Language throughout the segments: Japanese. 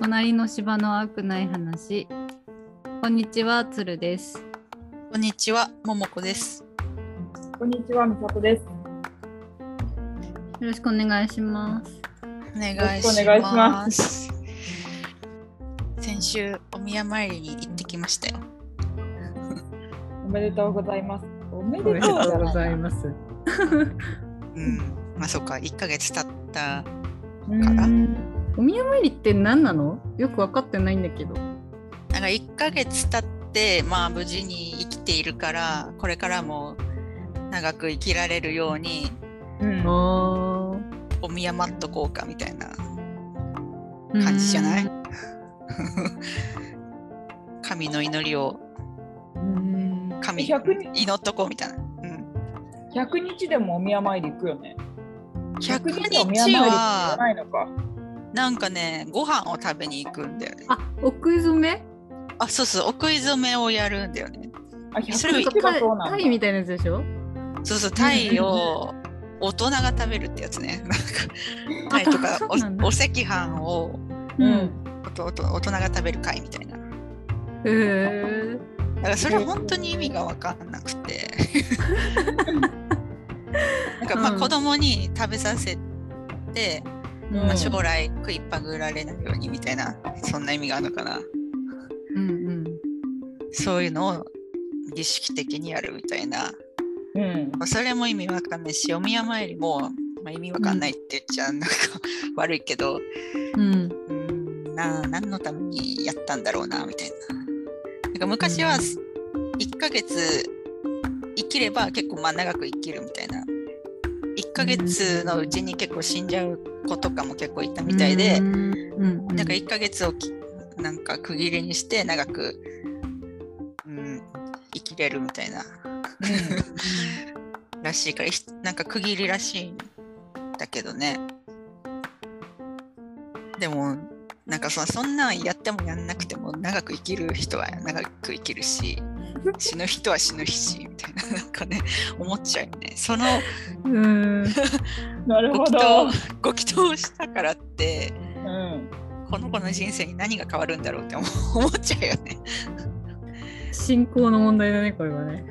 隣の芝の青くない話。こんにちは、つるです。こんにちは、ももこです。こんにちは、みさとです。よろしくお願いします。お願いしくおし願いしま。ます先週、お宮参りに行ってきましたよ。おめでとうございます。おめでとううございす。ます。うん。まあ、そっか、1ヶ月経った。うんお宮参りって何なの？よく分かってないんだけど。なんか1ヶ月経って、まあ、無事に生きているから、これからも長く生きられるように、うんあお宮マット効果みたいなー感じじゃない？う ん神の祈りを、うん神100日？祈っとこうみたいな。うん。100日でもお宮参り行くよね。100日でお宮参日りって言わは、ないのか。なんかね、ご飯を食べに行くんだよね。あ、お食い初め？あ、そうそう、お食い初めをやるんだよね。あ、それ100日がそうなんだ。タイみたいなやつでしょ？そうそう、タイを大人が食べるってやつね。なんかタイとかおお赤飯をうん。おとおと大人が食べる会みたいな。だへえ。からそれ本当に意味が分かんなくて。なんかまあうん子供に食べさせて、うんまあ、将来食いっぱぐられないようにみたいな、そんな意味があるのかな。うんうん。そういうのを儀式的にやるみたいな。うん。まあ、それも意味わかんないし、お宮参りも、まあ、意味わかんないって言っちゃなんか 悪いけど、うん。うーんな何のためにやったんだろうなみたいな。なんか昔は1ヶ月生きれば結構まあ長く生きるみたいな。1ヶ月のうちに結構死んじゃう子とかも結構いたみたいで、うんうんうん。なんか1ヶ月をきなんか区切りにして長く、うん、生きれるみたいな。らしいからひなんか区切りらしいんだけどね。でもなんかそそんなんやってもやんなくても長く生きる人は長く生きるし死ぬ人は死ぬしみたいななんかね思っちゃうよねそのうん。なるほご祈ど。祷ご祈祷したからってうん。この子の人生に何が変わるんだろうって思思っちゃうよね信仰の問題だね、これはね。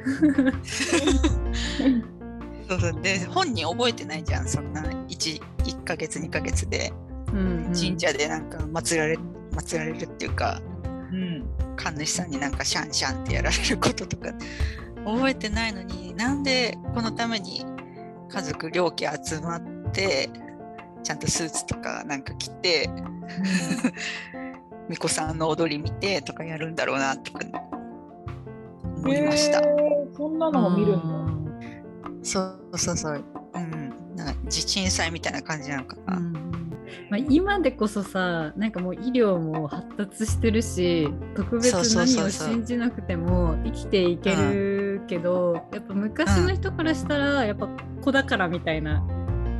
そうそうで本人覚えてないじゃんそんな 1, 1ヶ月2ヶ月でうんうん神社でなんか祀られ祀られるっていうかうん。神主さんになんかシャンシャンってやられることとか覚えてないのになんでこのために家族両家集まってちゃんとスーツとかなんか着て巫女さんの踊り見てとかやるんだろうなとか思いました。そんなのも見るんだ。そうそうそう。うん。なんか地鎮祭みたいな感じなのかな。うんまあ、今でこそさなんかもう医療も発達してるし特別何を信じなくても生きていけるけど、やっぱ昔の人からしたらやっぱ子だからみたいな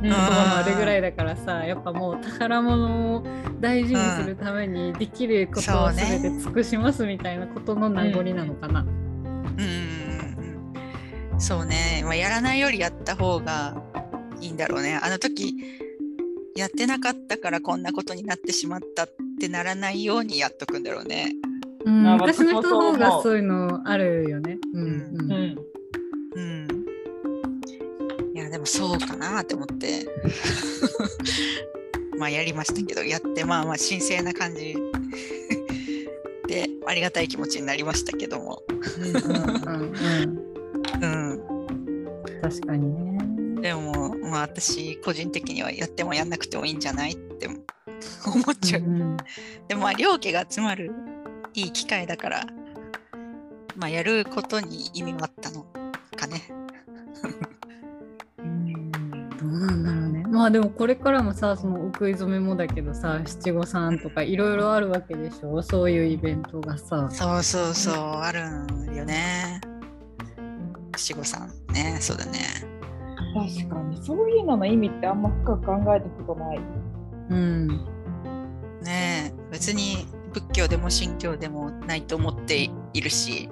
うん言葉もあるぐらいだからさやっぱもう宝物を大事にするためにできることを全て尽くしますみたいなことの名残なのかな。うん。そうね。まあ、やらないよりやった方がいいんだろうね。あの時やってなかったからこんなことになってしまったってならないようにやっとくんだろうね。うん、あ昔の人の方がそういうのあるよね。うんうんうん。うん。いや、でもそうかなって思って。まあやりましたけど、やってまあまあ神聖な感じでありがたい気持ちになりましたけども。うんうんうん。確かにね。でも、まあ私個人的にはやってもやんなくてもいいんじゃないって思っちゃう。うんでもまあ両家が集まるいい機会だから、まあやることに意味はあったのかね。どうなんだろうね。まあでもこれからもさそのお食い初めもだけどさ七五三とかいろいろあるわけでしょ？そういうイベントがさ。そうそうそう、あるんよね。七五三ね、そうだね。確かに、そういうのの意味ってあんま深く考えたことない。うん。ねえ別に仏教でも神教でもないと思っているし、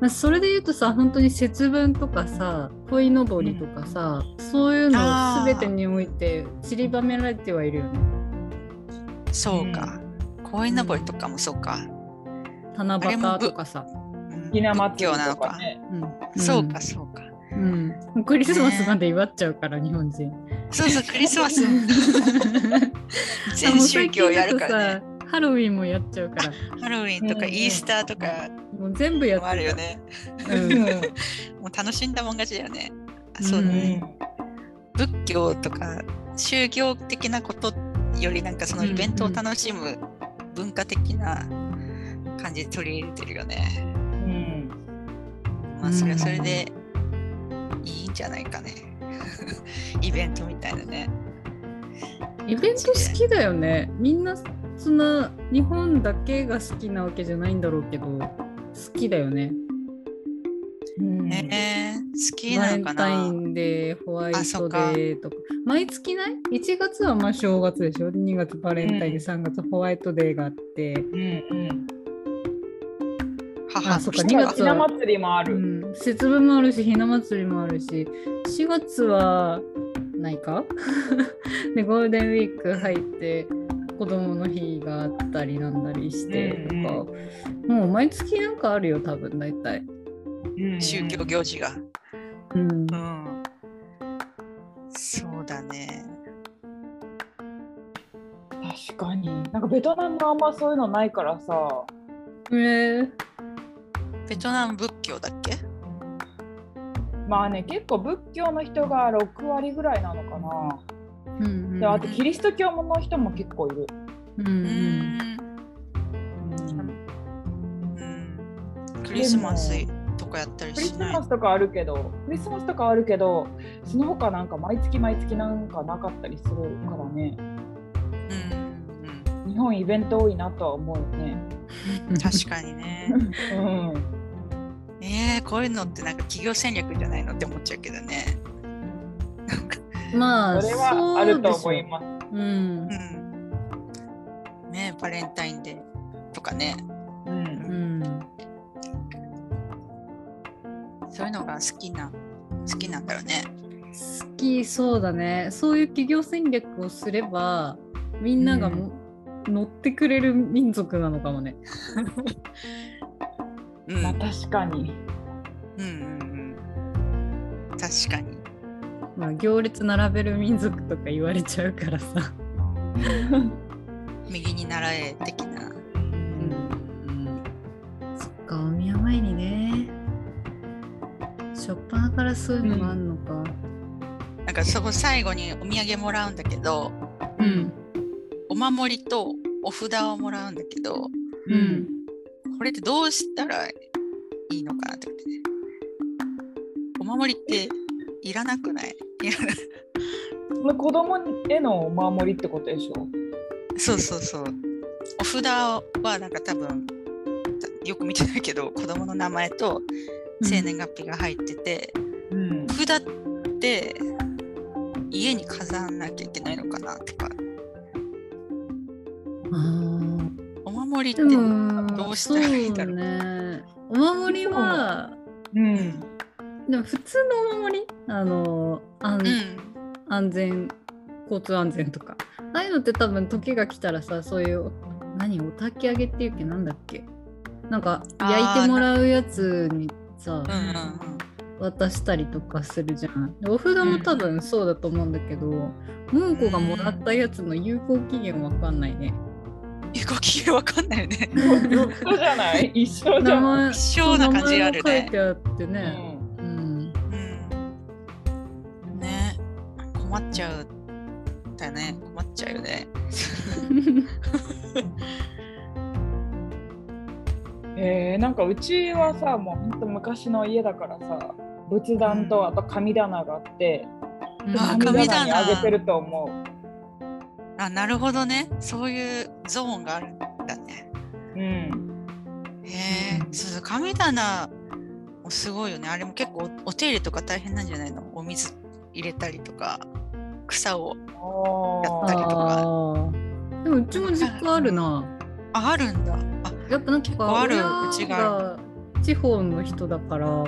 まあ、それで言うとさ本当に節分とかさ鯉のぼりとかさ、そういうの全てにおいて散りばめられてはいるよね。そうか。公園登りとかもそうか。七夕とかさ。うんひな仏祭なのか。とかね。うんそうか、そうか。うん。クリスマスまで祝っちゃうから、日本人。そうそう、クリスマス。あ 全宗教やるからね。ハロウィンもやっちゃうから、ハロウィンとかうんイースターとかもう全部やっもあるよね。うん もう楽しんだもん勝ちだよね。あそうね。ん仏教とか宗教的なことよりなんかそのイベントを楽しむ文化的な感じで取り入れてるよね。うんまあそれはそれでいいんじゃないかね。イベントみたいなね。イベント好きだよね。みんなそんな日本だけが好きなわけじゃないんだろうけど、好きだよね。うんえー、好きバレンな？のかタイなンデー、ホワイトデーとか。毎月ない ?1 月はまあ正月でしょ ?2 月バレンタインデー、3月ホワイトデーがあって。うんうん母あそっかの日2月ひな祭りもあうる。ん、節分もあるし、ひな祭りもあるし、4月はないか？で、ゴールデンウィーク入って、子供の日があったりなんだりしてとか、もう毎月なんかあるよ、多分大体。うん宗教行事が。うんう。ん。そうだね。確かに。なんかベトナムあんまそういうのないからさ。えー、ベトナム仏教だっけ？まあね、結構仏教の人が6割ぐらいなのかな。うんうんであとキリスト教の人も結構いる。うんううんん。うん。クリスマスとかやったりクリしない？スマスとかあるけど、クリスマスとかあるけど、その他なんか毎月毎月なんかなかったりするからね。うん。日本イベント多いなとは思うよね。うん、確かにね。うん。えー、こういうのってなんか企業戦略じゃないのって思っちゃうけどね。まあ、それはあると思います。うんう。ん。ねバレンタインデーとかね。う。うんん。そういうのが好きな、好きなんだろうね。好きそうだねそういう企業戦略をすればみんながも、乗ってくれる民族なのかもねうん。まあ確かに。うんうんうん。確かに。まあ行列並べる民族とか言われちゃうからさ 右に習え的な。うんそっかお宮参りねしょっぱなからそういうのがあんのかなんかそこ最後にお土産もらうんだけど、うんお守りとお札をもらうんだけど、うんこれってどうしたらいいのかなって思ってね。お守りっていらなくない？いら子供へのお守りってことでしょ？そうそうそう。お札はなんか多分たよく見てないけど子供の名前と生年月日が入ってて、うん。札って家に飾らなきゃいけないのかなとかあーお守りってどうしたらいいだろう。そうね。お守りはう。ん。でも普通のお守りあの安,、安全交通安全とか。ああいうのって多分時が来たらさそういう何お焚き上げっていうっけなんだっけ。なんか焼いてもらうやつにさうんうんうん。渡したりとかするじゃん。でお札も多分そうだと思うんだけど桃子がもらったやつの有効期限わかん。ないね有効期限わかんないよね。ずっとじゃない？一緒じ名ゃない。前一緒な感じあるね書いてあってうね、んうん、うん。ね困っちゃう。だね。困っちゃうよね。えー、なんかうちはさもうほんと昔の家だからさ仏壇とあと神棚があって、あ神神棚棚にあげてると思う。あ、なるほどね。そういうゾーンがあるんだね。うん。へえ。そうそう、神棚もすごいよね。あれも結構おお手入れとか大変なんじゃないの？お水入れたりとか、草を。やったりとかでもうちも実家あるな。あ、あるんだ。あ、やっぱなんか結構ある親うちがが地方の人だから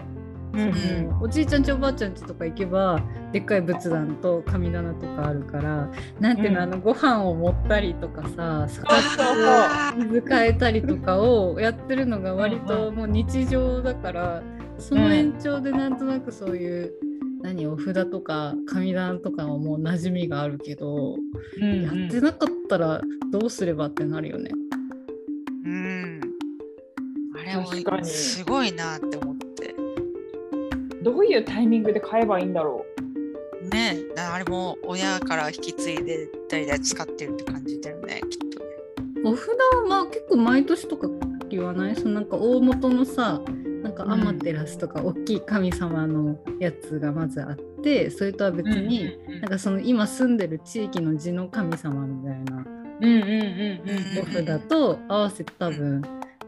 うんうおじいちゃんちおばあちゃんちとか行けばでっかい仏壇と神棚とかあるからなんていうの、うんあのご飯を盛ったりとかさそうそうあー水変えたりとかをやってるのが割ともう日常だからその延長でなんとなくそういう何お札とか神棚とかはもう馴染みがあるけど、うんやってなかったらどうすればってなるよね。うん。あれはすごいなって思って。どういうタイミングで買えばいいんだろねえ、あれも親から引き継いで代々使ってるって感じだよね、きっと。お札はまあ結構毎年とか言わない？そのなんか大元のさなんかアマテラスとか大きい神様のやつがまずあってそれとは別う。に、なんかその今住んでる地域の地の神様みたいなうんうんうんうんお札と合わせて多分、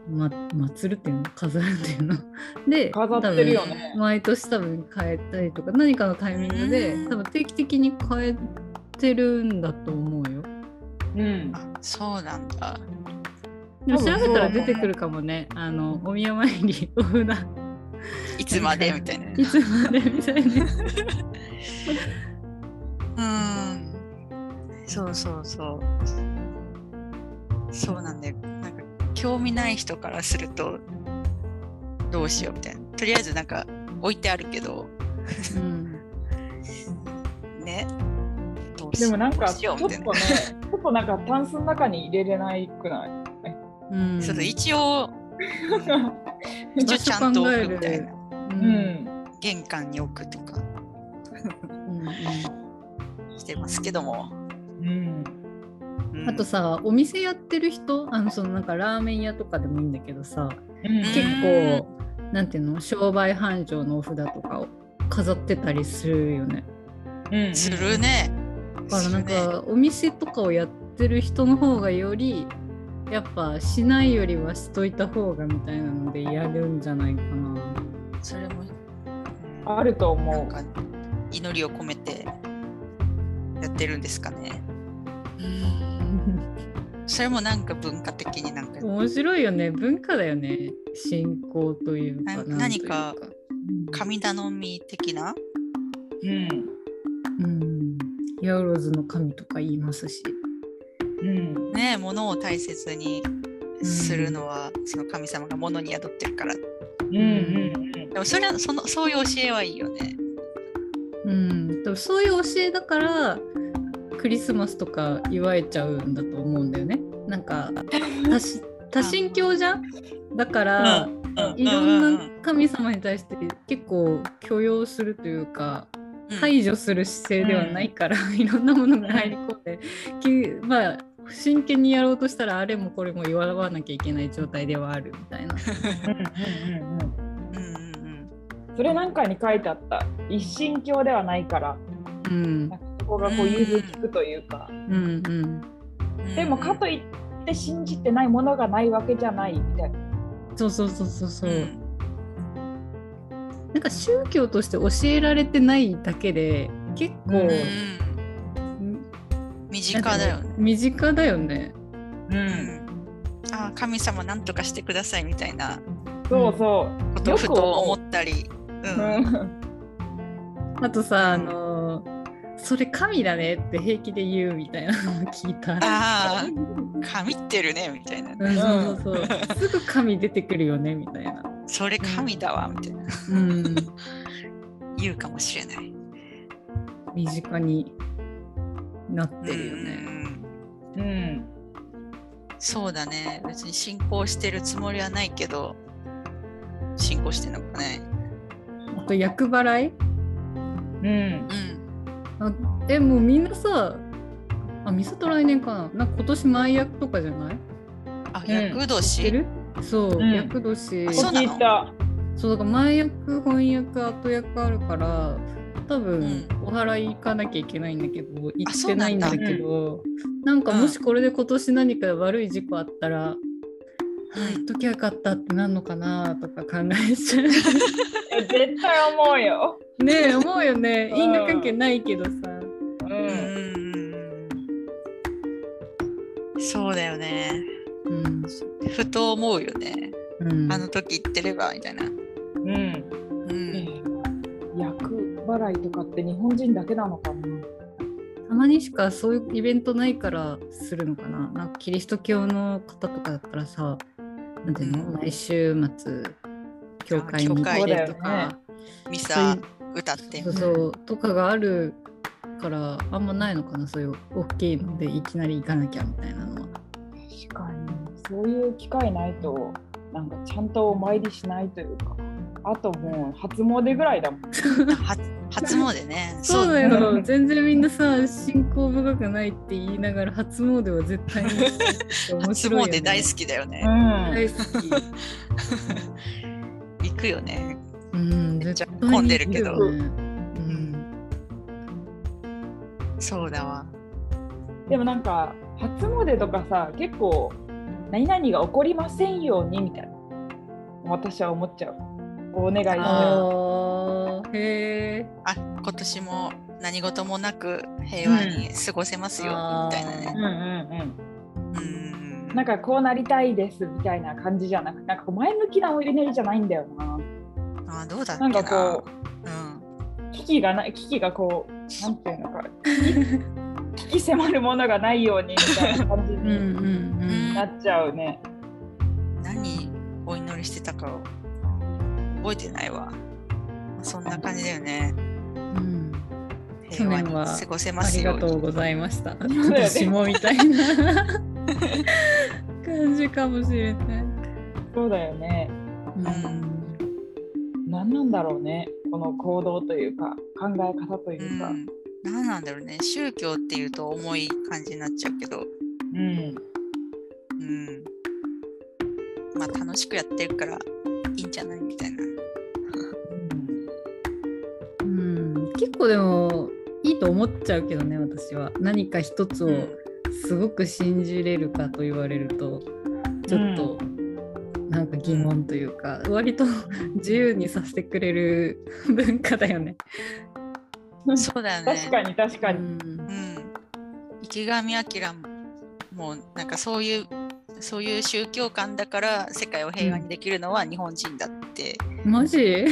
ま、祀るっていうの飾るっていうの で飾ってるよね多分毎年多分変えたりとか何かのタイミングでうん多分定期的に変えてるんだと思うよ。うん。あ、そうなんだ。でも調べたら出てくるかもね。あのお宮参り お札いつまで？みたいな。いつまで？みたいな。うん。そうそうそう。そうなんだよ。興味ない人からするとどうしようみたいな。とりあえずなんか置いてあるけど、うん ね。どうしでもなんかどうしちょっとねようみたいな。、ちょっとなんかタンスの中に入れれないくない？うんそ一応、一応ちゃんと置くみたいな。ううんん。玄関に置くとかうんうんしてますけども。うん。うんあとさお店やってる人あのそのなんかラーメン屋とかでもいいんだけどさうん結構なんていうの商売繁盛のお札とかを飾ってたりするよね。うんする。ね。だからなんかお店とかをやってる人の方がよりやっぱしないよりはしといた方がみたいなのでやるんじゃないかな。それも、あると思う。祈りを込めてやってるんですかね。それもなんか文化的になんか面白いよね文化だよね信仰というか何か神頼み的な？うん。うんヤウロズの神とか言いますし。うん。ねものを大切にするのは、その神様がものに宿ってるから。うんうんでもそれはそのそういう教えはいいよね。うん、でもそういう教えだからクリスマスとか祝えちゃうんだと思うんだよね。なんか 多し多神教じゃん？だから、いろんな神様に対して結構許容するというか、うん。排除する姿勢ではないから、いろんなものが入り込んで、きまあ真剣にやろうとしたらあれもこれも言わなきゃいけない状態ではあるみたいな。うん。うん。うん。うん。うん。うん。それなんかに書いてあった。一神教ではないから、うん。なんかそこがこう融通きくというか。うんうんうんでもかといって信じてないものがないわけじゃないみたいな。そうそうそうそうそう。うんなんか宗教として教えられてないだけで結構、うんうん身近だよね。身近だよね。う。うんああ神様なんとかしてくださいみたいなそうそう。ことをふと思っったり。ううんん。あとさあのそれ神だねって平気で言うみたいなのを聞いた。ああ神ってるねみたいな。うん、そうそうそう。すぐ神出てくるよねみたいな。それ神だわみたいなうん、言うかもしれない。身近になってるよね。うんうん。そうだね。別に信仰してるつもりはないけど、信仰してんのかね。あと厄払い？うん。うん。あえもうみんなさあみさと来年かな。なんか今年前役とかじゃない？あ、うん。厄知って年。る？そう、うん。厄年。あそうなの？聞いた。そうだから前役翻訳後役あるから多分、うん。お祓い行かなきゃいけないんだけど行あってないんだけどなんかもしこれで今年何か悪い事故あったら、あ行っときゃよかったってなんのかなとか考えちゃうえ絶対思うよ。ねえ思うよねうん因果関係ないけどさう。うんん。そうだよね。うん、ふと思うよね。うん、あの時言ってればみたいな。うん。うん。払いとかって日本人だけなのかなたまにしかそういうイベントないからするのかな。なんかキリスト教の方とかだったらさ、なんていうの、うん。毎週末、教会に行ってでとか、ミそうサいう歌って。そうそう。とかがあるから、あんまないのかな、そういう大きいのでいきなり行かなきゃみたいなのは。確かに。そういう機会ないとなんかちゃんとお参りしないというか。あともう初詣ぐらいだもん。は 初詣ね。そうだねよ、全然みんなさ、信仰深くないって言いながら、初詣は絶対に行って面初白いよ、ね。詣大好きだよね、大好き。行くよね。うん、めっちゃ混んでるけど。ね。うん。そうだわ。でもなんか初詣とかさ結構何々が起こりませんようにみたいな。私は思っちゃう。お願いしちゃう。あーへえ。あ今年も何事もなく平和に過ごせますよ、うん。みたいなね。うんうんうん。うん。なんかこうなりたいですみたいな感じじゃなくなんかこう前向きなお祈りじゃないんだよな。あどうだっけな。なんかこうん。危機がない危機がこうなんていうのか。危機迫るものがないようにみたいな感じうんうにん。なっちゃうね、何お祈りしてたかを。覚えてないわそんな感じだよね。うん。去年は過ごせまありすように。がとうございました。今年もみたいな感じかもしれない。そうだよね。うん。何なんだろうね。この行動というか考え方というか、うん、何なんだろうね。宗教っていうと重い感じになっちゃうけど。うん。うん。まあ楽しくやってるからいいんじゃないみたいなうん、結構でもいいと思っちゃうけどね私は。何か一つをすごく信じれるかと言われるとちょっとなんか疑問というか、割と 自由にさせてくれる 文化だよね。そうだよね。確かに確かに、うん。うん、池上彰もなんかそういうそういう宗教観だから世界を平和にできるのは日本人だってマジ？言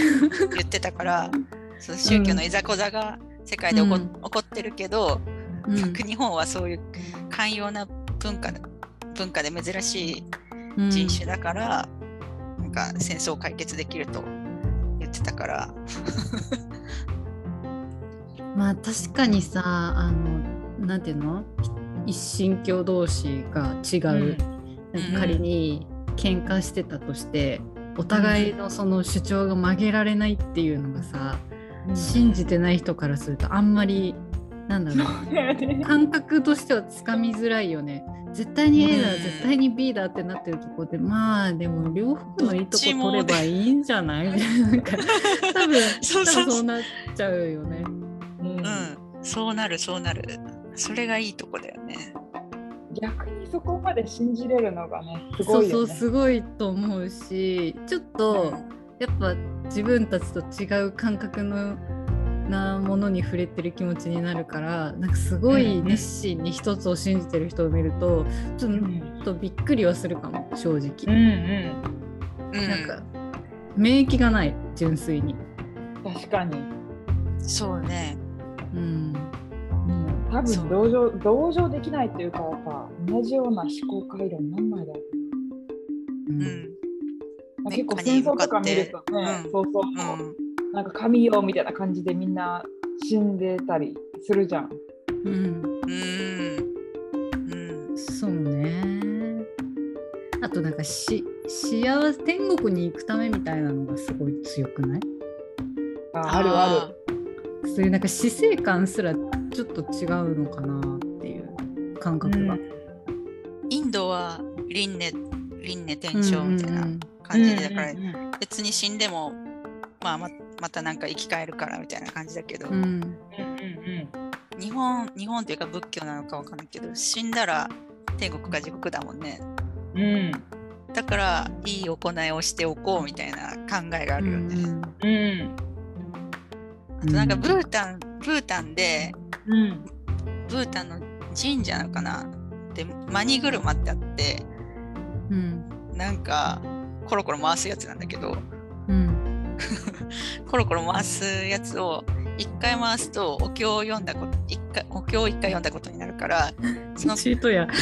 ってたから、そう宗教のいざこざが世界で起こ,、うん。起こってるけど、うん。日本はそういう寛容な文化文化で珍しいうん。人種だから、なんか戦争を解決できると言ってたから、まあ確かにさあのなんていうの？一神教同士が違う、なんか仮に喧嘩してたとしてお互いのその主張が曲げられないっていうのがさ、信じてない人からするとあんまりなんだろう。感覚としてはつかみづらいよね。絶対に A だ、うん絶対に B だってなってるとこでまあでも両方のいいとこ取ればいいんじゃない？みたいななんか 多分そうそう。多分そうなっちゃうよね。うん。うん、そうなるそうなる。それがいいとこだよね。逆にそこまで信じれるのがねすそうそうごいよねすごいと思うしちょっとやっぱ自分たちと違う感覚のなものに触れてる気持ちになるからなんかすごい熱心に一つを信じてる人を見るとちょっうんとびっくりはするかも正うん直。うん。うん、なんか免疫がない純粋に。確かに。そうね。うん。多そう。分同情同情できないというかやっぱ同じような思考回路になんないだろううん結構戦争とか見るとね、うんそうそううん。なんか神よみたいな感じでみんな死んでたりするじゃん。うんうん。うん。そうね。あとなんかし幸せ天国に行くためみたいなのがすごい強くない？ああるあそういうなんか死生観すらちょっと違うのかなっていう感る。覚が。うんインドは輪廻輪廻転生みたいなうん感じでだから別に死んでも、まあ、ままたなんか生き返るからみたいな感じだけど、日本日本っていうか仏教なのかわかんないけど死んだら天国か地獄だもんね。うん。うんだからいい行いをしておこうみたいな考えがあるよね、うん。あとなんかブータンブータンでうんブータンの神社なのかなでマニ車ってあってうん。なんかコロコロ回すやつなんだけど。うん。コロコロ回すやつを一回回すとお経を読んだこと一回お経を一回読んだことになるからそのチートや。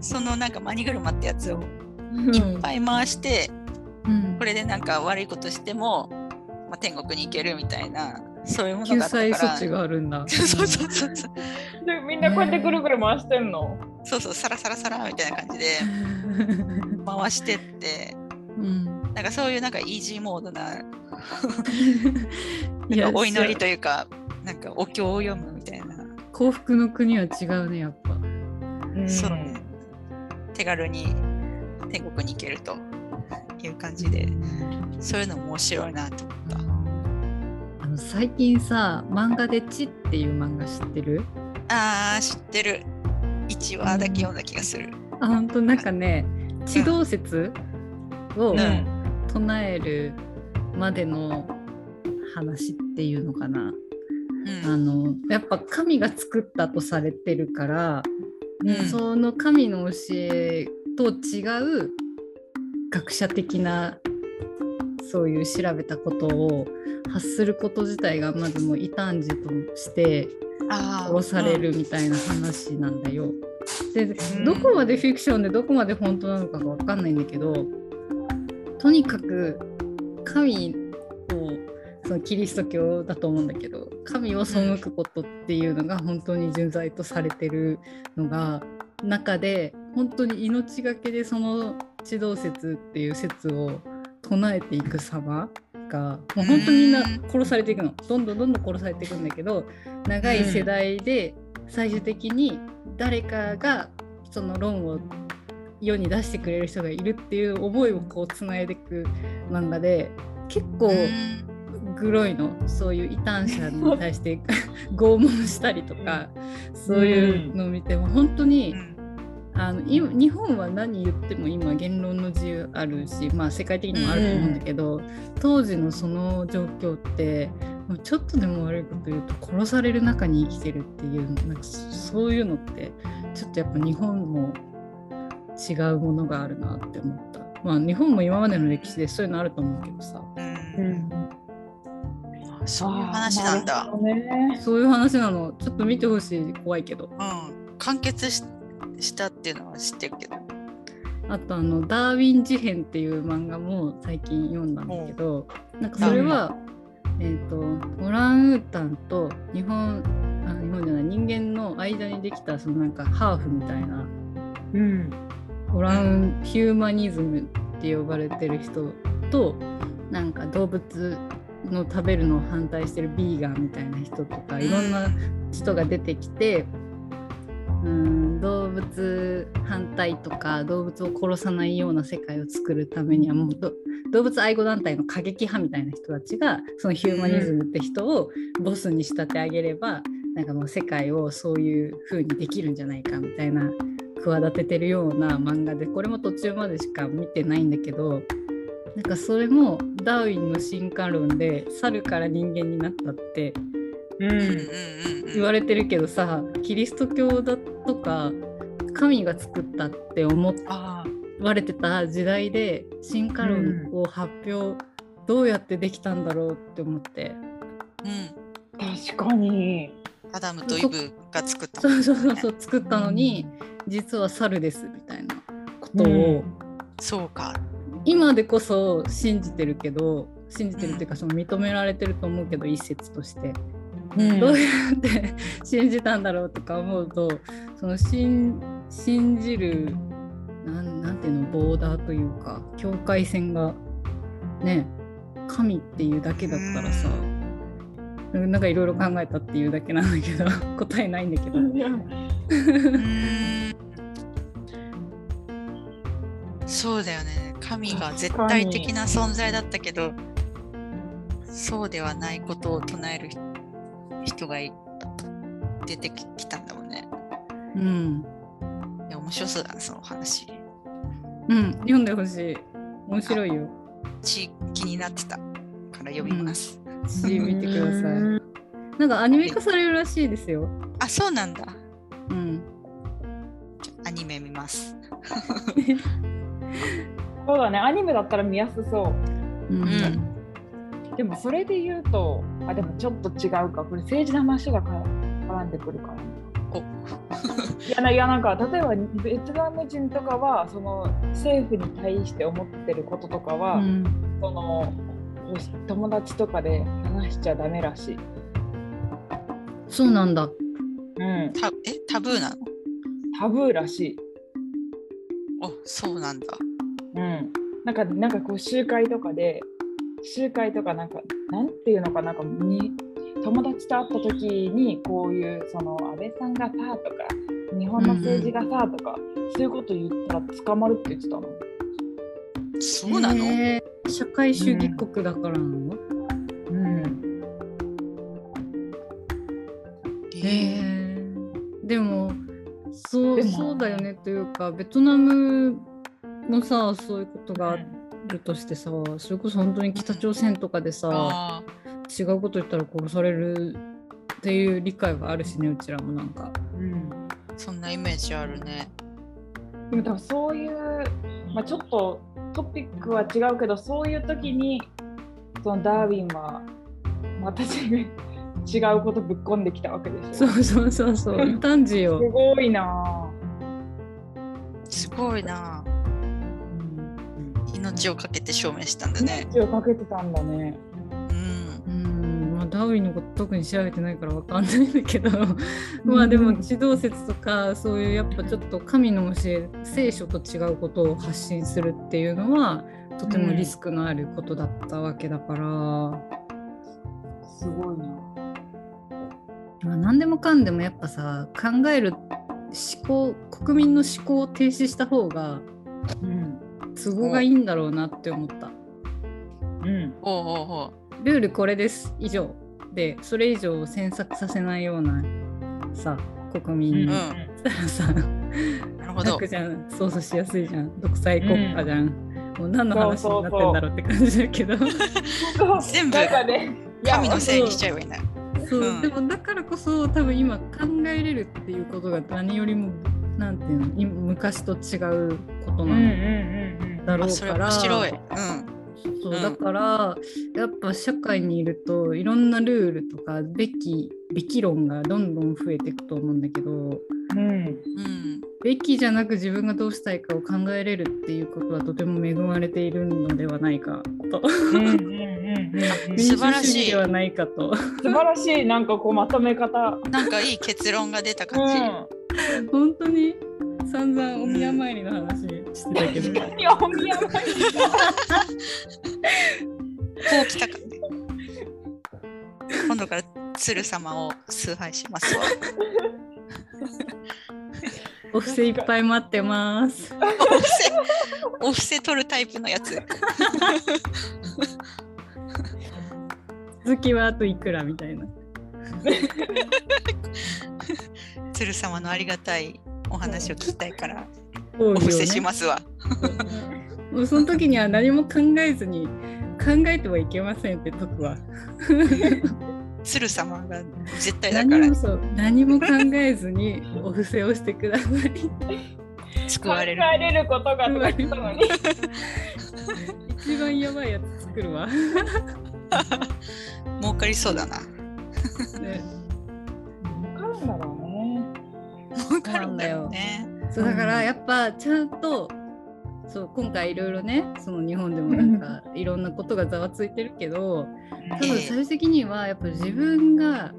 そのなんかマニ車ってやつをいっぱい回して、うん。これでなんか悪いことしても、まあ、天国に行けるみたいなそういうもの救があったから。済措置があるんだ。そうそうそうそう。でみんなこうやってぐるぐる回してんの？そうそうサラサラサラみたいな感じで 回してってうん。なんかそういうなんかイージーモードな いやなんかお祈りというかなんかお経を読むみたいな、幸福の国は違うね、やっぱ。うんそう手軽に天国に行けるという感じでそういうの面白いなと思った。あの最近さ、漫画で「チ」っていう漫画知ってる？あー知ってる1話だけ読んだ気がする。あ、本当なんかね、地動説をうん唱えるまでの話っていうのかな。うんあのやっぱ神が作ったとされてるから、うんその神の教えと違う学者的なそういう調べたことを発すること自体がまずもう異端児として殺されるみたいな話なんだよ。でうんどこまでフィクションでどこまで本当なのかが分かんないんだけどとにかく神をそのキリスト教だと思うんだけど神を背くことっていうのが本当に純罪とされてるのが中で本当に命がけでその地動説っていう説を唱えていく様がもう本当にみんな殺されていくの。どんどんどんどん殺されていくんだけど長い世代で最終的に誰かがその論を世に出してくれる人がいるっていう思いをこうつないでいく漫画で結構グロいのそういう異端者に対して 拷問したりとかそういうのを見ても本当にあの今日本は何言っても今言論の自由あるし、まあ、世界的にもあると思うんだけど、当時のその状況ってちょっとでも悪いこと言うと殺される中に生きてるっていうなんかそそういうのってちょっとやっぱ日本も違うものがあるなって思った。まあ日本も今までの歴史でそういうのあると思うけどさ。うん。そういう話なんだ。そういう話なの。ちょっと見てほしい。怖いけど。うん、完結ししたっていうのは知ってるけど。あとあの「ダーウィン事変」っていう漫画も最近読んだんだけどなんかそれは、えー、とオランウータンと日本あ日本じゃない人間の間にできたそのなんかハーフみたいなうん。オランヒューマニズムって呼ばれてる人となんか動物の食べるのを反対してるビーガンみたいな人とかいろんな人が出てきてうん動物反対とか動物を殺さないような世界を作るためにはもう動物愛護団体の過激派みたいな人たちがそのヒューマニズムって人をボスに仕立て上げればなんかもう世界をそういう風にできるんじゃないかみたいな企ててるような漫画でこれも途中までしか見てないんだけどなんかそれもダーウィンの進化論で猿から人間になったって言われてるけどさキリスト教だとか神が作ったって思あわれてた時代で進化論を発表、どうやってできたんだろうって思って。ーうん。確かに。アダムとイブが作った。そうそうそうそう作ったのに実は猿ですみたいなことを、うん。そうか。今でこそ信じてるけど信じてるっていうかその認められてると思うけど一説として、うんどうやって信じたんだろうとか思うとその信信じるなんなんていうのボーダーというか境界線がね神っていうだけだったらさなんかいろいろ考えたっていうだけなんだけど 答えないんだけど。そうだよね。神が絶対的な存在だったけど、そうではないことを唱える人がい出てきたんだもんね。うん、いや、面白そうだな、その話。うん、読んでほしい面白いよ。ち気になってたから読みます。し見てください。なんかアニメ化されるらしいですよ。あ、そうなんだ。うん。アニメ見ます。そうだねアニメだったら見やすそううんうんでもそれで言うとあでもちょっと違うかこれ政治の話がか絡んでくるからお いやないやなんか例えばベトナム人とかはその政府に対して思ってることとかは、うんその友達とかで話しちゃダメらしい。そうなんだ。うん、たえ？タブーなの？タブーらしい。あそうなんだ。うん、なんかなんかこう集会とかで集会とかなんかなんていうのかなんかに友達と会った時にこういうその安倍さんがさとか日本の政治がさとか、そういうこと言ったら捕まるって言ってたの。そうなの、へー社会主義国だからなの、うん、えへーー。でもそうそうだよねというかベトナムもさそういうことがあるとしてさそれこそ本当に北朝鮮とかでさあ違うこと言ったら殺されるっていう理解があるしねうちらもなんか。うんーそんなイメージあるね。でも多分そういう、まあ、ちょっとトピックは違うけどそういう時にそのダーウィンは私が 違うことぶっ込んできたわけでしょ。そうそうそうそう 異端児すよ。ごいなすごいな。ぁ。命をかけて証明したんだね。命をかけてたんだね。うん。うんまあ、ダーウィンのこと特に調べてないからわかんないんだけど まあでも地動説とかそういうやっぱちょっと神の教え聖書と違うことを発信するっていうのはとてもリスクのあることだったわけだから、すごいな。まあ、何でもかんでもやっぱさ考える思考国民の思考を停止した方がうん。都合がいいんだろうなって思った。うん。おうおうおう。ルールこれです。以上。でそれ以上を詮索させないようなさ国民。に、うん。したらさなるほど。楽。じゃん。操作しやすいじゃん。独裁国家じゃん、もう何の話になってんだろうって感じだけど。全部神のせいにしちゃえばいいんだよ。そう、うん。でもだからこそ多分今考えれるっていうことが何よりもなんていうの今昔と違うことうんうんなうん。のだろうから、面白い。うん。そううんだからやっぱ社会にいるといろんなルールとかべきべき論がどんどん増えていくと思うんだけどうん。べきじゃなく自分がどうしたいかを考えれるっていうことはとても恵まれているのではないかとうんうんうんうん。素晴らしいではないかと素晴らしい、なんかこうまとめ方。なんかいい結論が出たう感じ。ん。本当に？散々お宮参りの話してたけど、いや、お宮参りこう来たか。今度から鶴様を崇拝しますわ。お布施いっぱい待ってますお布施、お布施取るタイプのやつ。続きはあといくらみたいな鶴様のありがたいお話を聞きたいから、おお布施しますわ。もうその時には何も考えずに考えてはいけませんって解くわ鶴様が絶対だから何もそう何も考えずにお布施をしてください救われる。考えれることがとか言ったのに。一番やばいやつ作るわ、ね、儲かりそうだな。わかるんだろうね。儲かるんだよね。そうだからやっぱちゃんとそう今回いろいろねその日本でもなんかいろんなことがざわついてるけど多分最終的にはやっぱ自分が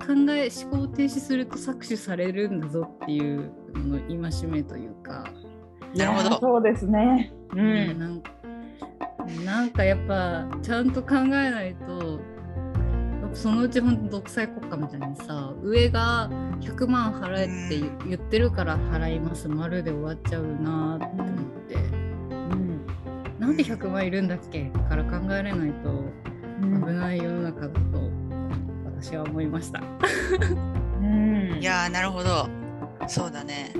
考え思考を停止すると搾取されるんだぞっていうのの戒めというか、なるほどそうですね。うねん。なんなんかやっぱちゃんと考えないとそのうち本当独裁国家みたいにさ上が100万払えって言言ってるから払います丸で終わっちゃうなって思ってうん。なんで100万いるんだっけ？から考えれないと危ない世の中だと私は思いました。うん。いやー、なるほど。そうだね。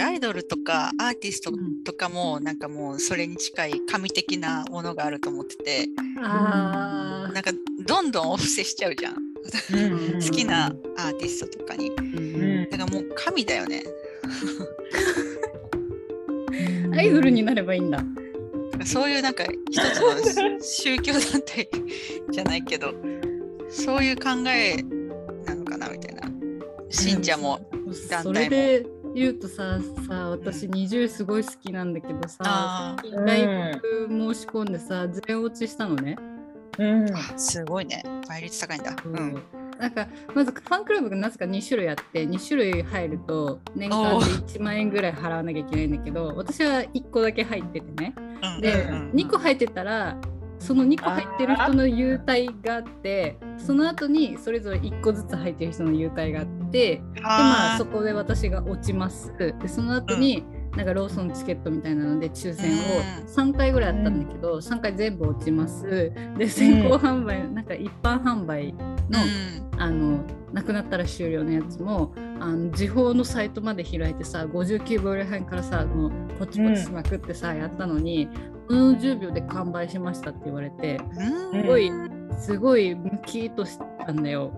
アイドルとかアーティストとかも、なんかもうそれに近い神的なものがあると思ってて、あなんかどんどんお布施しちゃうじゃん。うん好きなアーティストとかに。ーだからもう神だよね。アイドルになればいいんだ。そういうなんか一つの宗教団体じゃないけどそういう考えなのかなみたいな。信者も団体も。それで言うとささ私20すごい好きなんだけどさあライブ申し込んでさ全落ちしたのね。うん。あすごいね。倍率高いんだ。う。うん。んなんかまずファンクラブがなぜか2種類あって2種類入ると年間で1万円ぐらい払わなきゃいけないんだけど私は1個だけ入っててね。うん。でうんうん2個入ってたらその2個入ってる人の優待があってその後にそれぞれ1個ずつ入ってる人の優待があってでまあそこで私が落ちます。でその後に、なんかローソンチケットみたいなので抽選を3回ぐらいあったんだけど、3回全部落ちます。で先行販売、なんか一般販売の,、うん。あのなくなったら終了のやつもあの時報のサイトまで開いてさ59秒らへんからさもうポチポチしまくってさ、やったのにこの10秒で完売しましたって言われてうん。すごいすごいムキッとしたんだよ。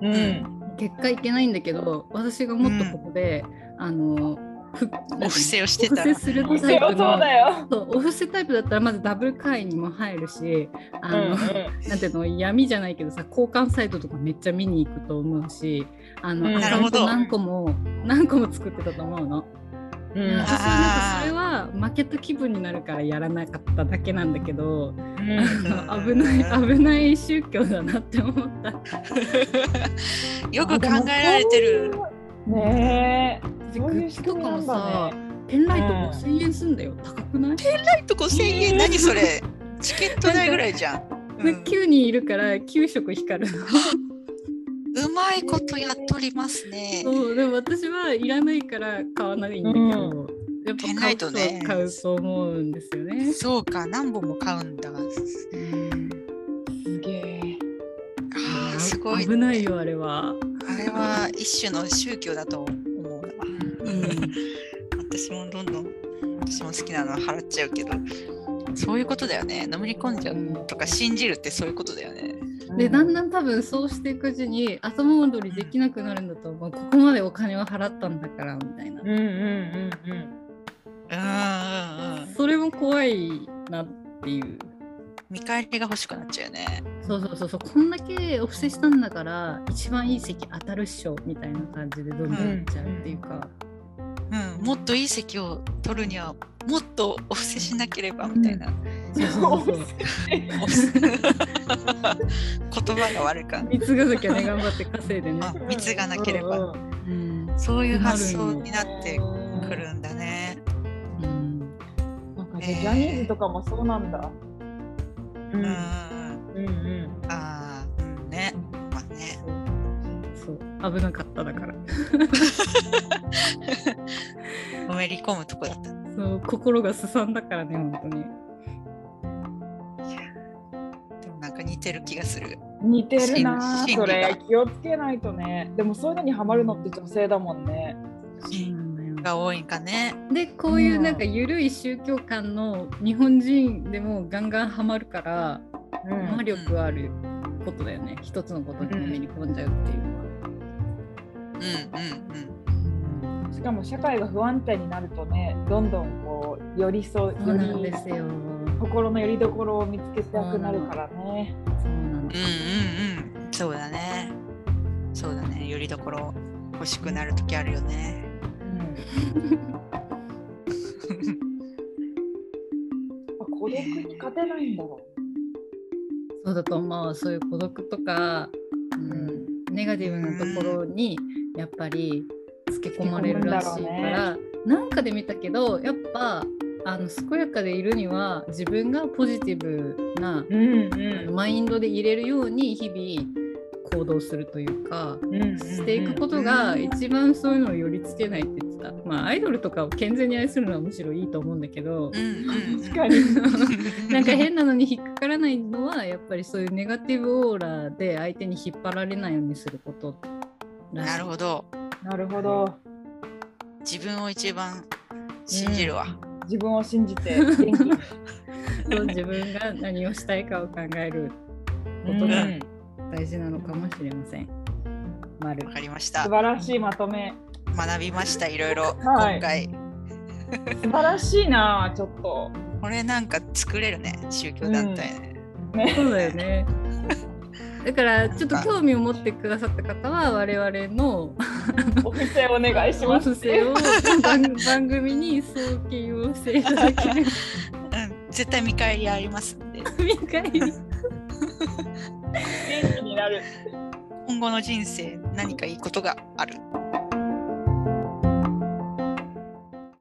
うん結果いけないんだけど私がもっとここで、あのふお布施をしてたら。お布施するタイプのだよ。そうお布施タイプだったらまずダブル会員にも入るしあの、うんうん。なんていうの闇じゃないけどさ交換サイトとかめっちゃ見に行くと思うしあの、うん。アカウント何個も何個も作ってたと思うの。うん私はなんかそれは負けた気分になるからやらなかっただけなんだけど、あの危ない危ない宗教だなって思った。よく考えられてる。ねえ。そうグいう仕組みなんださね。ペンライト5000円すんだよ。高くない、と5000円何それ？チケット代ぐらいじゃん。うん9人いるから9色光るの。うまいことやっとりますね。そうでも私はいらないから買わないんだけど、やっペンラぱ買うとね買うと思うんですよね。そうか、何本も買うんだ。うんすげえ。あーすごい、危ない。よあれは。あれは一種の宗教だと思うな。うん私もどんどん私も好きなのは払っちゃうけど、そういうことだよね。のめり込んじゃうとか信じるってそういうことだよね。でだんだん多分そうしていくうちに後戻りできなくなるんだと思うここまでお金を払ったんだからみたいなうんうんうんうん。うんうんうん。それも怖いなっていう見返りが欲しくなっちゃうよね。そうそうそうそうこんだけお布施したんだから一番いい席当たるっしょみたいな感じでどんどんいっちゃうっていうか、うん、もっといい席を取るにはもっとお布施しなければみたいな、言葉が悪いか貢がなきゃね頑張って稼いでね。がなければ、うん。そういう発想になってくるんだね。うん。なんかねジャニーズとかもそうなんだ。ううん。ん、うんうん。ああ、危なかっただからのめり込むとこだった。そう心がすさんだからね本当にでもなんか似てる気がする。似てるな心それ気をつけないとね。でもそういうのにハマるのって女性だもんね。が多いんかね。でこういうなんか緩い宗教観の日本人でもガンガンハマるからうん魔力あることだよね、一つのことにのめり込んじゃうっていう。うんうんしかも社会が不安定になるとね、どんどんこう寄り添そうなんよりですよ。心の拠り所を見つけたくなるからね。そうなんうん。です。うんうんうん。そうだね。そうだね。よりどころ欲しくなるときあるよね。あ 孤独に勝てないんだろそうだと思う。そういう孤独とか、うん、ネガティブなところにやっぱりつけ込まれるらしいから、なんかで見たけどやっぱあの健やかでいるには自分がポジティブな、う。うんあのマインドで入れるように日々行動するというか。うんしていくことが一番そういうのを寄りつけないって言ってた。まあアイドルとかを健全に愛するのはむしろいいと思うんだけど、うんうん。確かに。なんか変なのに引っかからないのはやっぱりそういうネガティブオーラで相手に引っ張られないようにすることなるほど。なるほど。自分を一番信じるわ。自分を信じて 自分が何をしたいかを考えることがうん大事なのかもしれません。丸わかりました素。晴らしいまとめ。学びました。いろいろ、はい今回。素晴らしいな、ちょっと。これなんか作れるね、宗教団体ね。ねそうだよね。だからちょっと興味を持ってくださった方は我々のお布施お願いしますお布施を番番組に送金をしていただけるうん、絶対見返りありますんで、見返り。元気になる。今後の人生何かいいことがある。